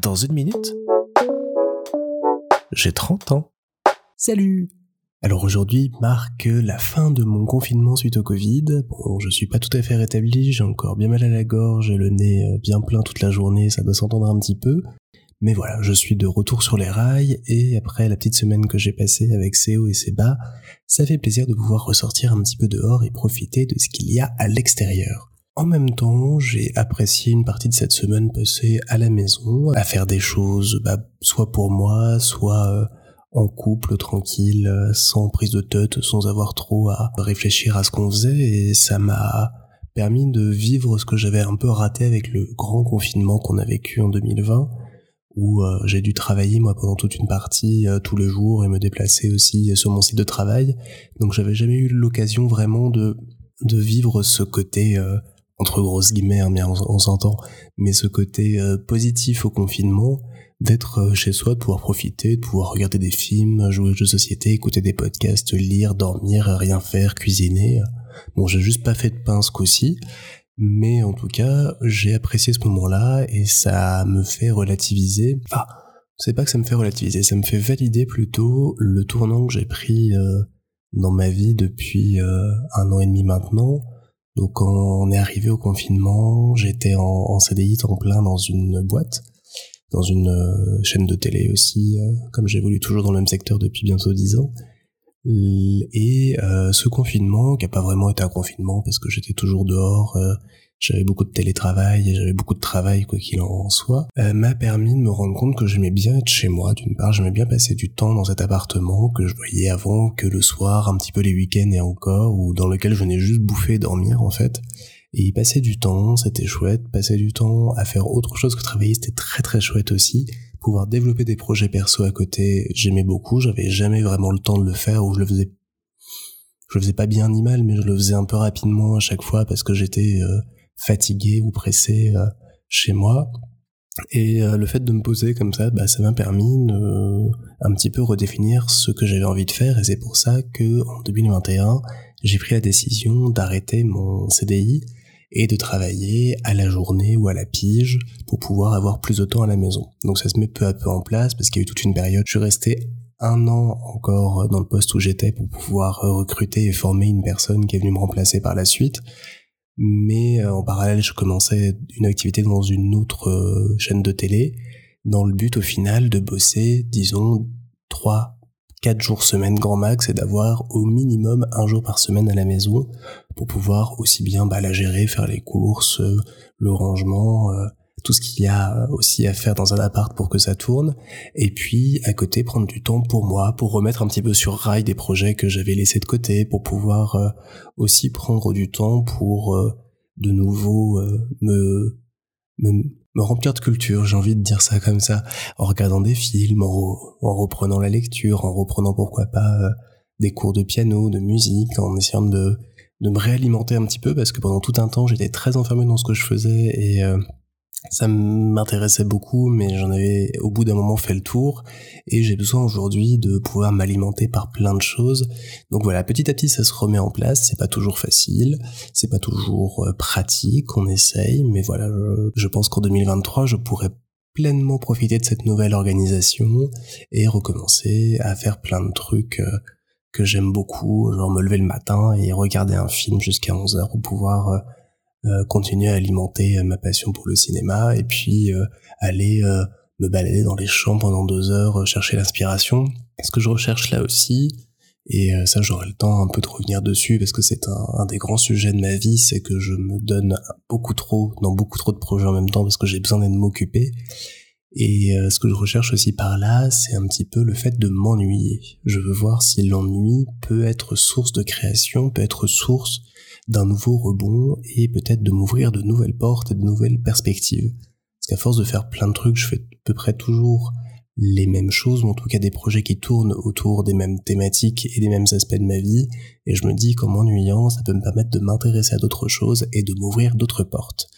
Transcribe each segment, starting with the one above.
Dans une minute, j'ai 30 ans. Salut alors aujourd'hui marque la fin de mon confinement suite au Covid. Bon, je suis pas tout à fait rétabli, j'ai encore bien mal à la gorge et le nez euh, bien plein toute la journée, ça doit s'entendre un petit peu. Mais voilà, je suis de retour sur les rails et après la petite semaine que j'ai passée avec ses hauts et ses bas, ça fait plaisir de pouvoir ressortir un petit peu dehors et profiter de ce qu'il y a à l'extérieur. En même temps, j'ai apprécié une partie de cette semaine passée à la maison, à faire des choses, bah, soit pour moi, soit euh, en couple, tranquille, euh, sans prise de tête, sans avoir trop à réfléchir à ce qu'on faisait, et ça m'a permis de vivre ce que j'avais un peu raté avec le grand confinement qu'on a vécu en 2020 où euh, j'ai dû travailler moi pendant toute une partie euh, tous les jours et me déplacer aussi sur mon site de travail. Donc j'avais jamais eu l'occasion vraiment de de vivre ce côté euh, entre grosses guillemets, hein, bien on, s'entend, mais ce côté positif au confinement, d'être chez soi, de pouvoir profiter, de pouvoir regarder des films, jouer aux jeux de société, écouter des podcasts, lire, dormir, rien faire, cuisiner. Bon, j'ai juste pas fait de pain ce mais en tout cas, j'ai apprécié ce moment-là et ça me fait relativiser. Enfin, c'est pas que ça me fait relativiser, ça me fait valider plutôt le tournant que j'ai pris euh, dans ma vie depuis euh, un an et demi maintenant. Donc on est arrivé au confinement, j'étais en, en, CDI temps plein dans une boîte, dans une euh, chaîne de télé aussi, comme j'évolue toujours dans le même secteur depuis bientôt dix ans. Et euh, ce confinement, qui a pas vraiment été un confinement parce que j'étais toujours dehors, euh, j'avais beaucoup de télétravail j'avais beaucoup de travail quoi qu'il en soit, euh, m'a permis de me rendre compte que j'aimais bien être chez moi. D'une part, j'aimais bien passer du temps dans cet appartement que je voyais avant que le soir, un petit peu les week-ends et encore, ou dans lequel je venais juste bouffer et dormir en fait. Et y passer du temps, c'était chouette. Passer du temps à faire autre chose que travailler, c'était très très chouette aussi pouvoir développer des projets perso à côté, j'aimais beaucoup, j'avais jamais vraiment le temps de le faire ou je le faisais je le faisais pas bien ni mal mais je le faisais un peu rapidement à chaque fois parce que j'étais euh, fatigué ou pressé euh, chez moi. Et euh, le fait de me poser comme ça bah ça m'a permis de un petit peu redéfinir ce que j'avais envie de faire. Et c'est pour ça que en 2021 j'ai pris la décision d'arrêter mon CDI et de travailler à la journée ou à la pige pour pouvoir avoir plus de temps à la maison. Donc ça se met peu à peu en place parce qu'il y a eu toute une période. Je suis resté un an encore dans le poste où j'étais pour pouvoir recruter et former une personne qui est venue me remplacer par la suite. Mais euh, en parallèle, je commençais une activité dans une autre euh, chaîne de télé dans le but au final de bosser, disons, trois 4 jours semaine grand max et d'avoir au minimum un jour par semaine à la maison pour pouvoir aussi bien bah, la gérer, faire les courses, euh, le rangement, euh, tout ce qu'il y a aussi à faire dans un appart pour que ça tourne. Et puis à côté prendre du temps pour moi pour remettre un petit peu sur rail des projets que j'avais laissés de côté pour pouvoir euh, aussi prendre du temps pour de nouveau me me remplir de culture, j'ai envie de dire ça comme ça, en regardant des films, en, reprenant la lecture, en reprenant pourquoi pas euh, des cours de piano, de musique, en essayant de, de me réalimenter un petit peu parce que pendant tout un temps j'étais très enfermé dans ce que je faisais et euh, ça m'intéressait beaucoup, mais j'en avais au bout d'un moment fait le tour, et j'ai besoin aujourd'hui de pouvoir m'alimenter par plein de choses. Donc voilà, petit à petit ça se remet en place, c'est pas toujours facile, c'est pas toujours euh, pratique, on essaye, mais voilà, je, pense qu'en 2023 je pourrais pleinement profiter de cette nouvelle organisation et recommencer à faire plein de trucs euh, que j'aime beaucoup, genre me lever le matin et regarder un film jusqu'à 11h pour pouvoir euh, continuer à alimenter euh, ma passion pour le cinéma et puis euh, aller me balader dans les champs pendant deux heures, chercher l'inspiration. Ce que je recherche là aussi, et ça j'aurai le temps un peu de revenir dessus parce que c'est un, des grands sujets de ma vie, c'est que je me donne beaucoup trop dans beaucoup trop de projets en même temps parce que j'ai besoin d'être m'occuper. Et ce que je recherche aussi par là, c'est un petit peu le fait de m'ennuyer. Je veux voir si l'ennui peut être source de création, peut être source d'un nouveau rebond et peut-être de m'ouvrir de nouvelles portes et de nouvelles perspectives. Parce qu'à force de faire plein de trucs, je fais à peu près toujours les mêmes choses, ou en tout cas des projets qui tournent autour des mêmes thématiques et des mêmes aspects de ma vie, et je me dis qu'en m'ennuyant, ça peut me permettre de m'intéresser à d'autres choses et de m'ouvrir d'autres portes.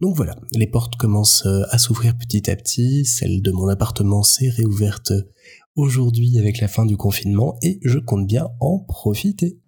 Donc voilà, les portes commencent euh, à s'ouvrir petit à petit, celle de mon appartement s'est réouverte aujourd'hui avec la fin du confinement, et je compte bien en profiter.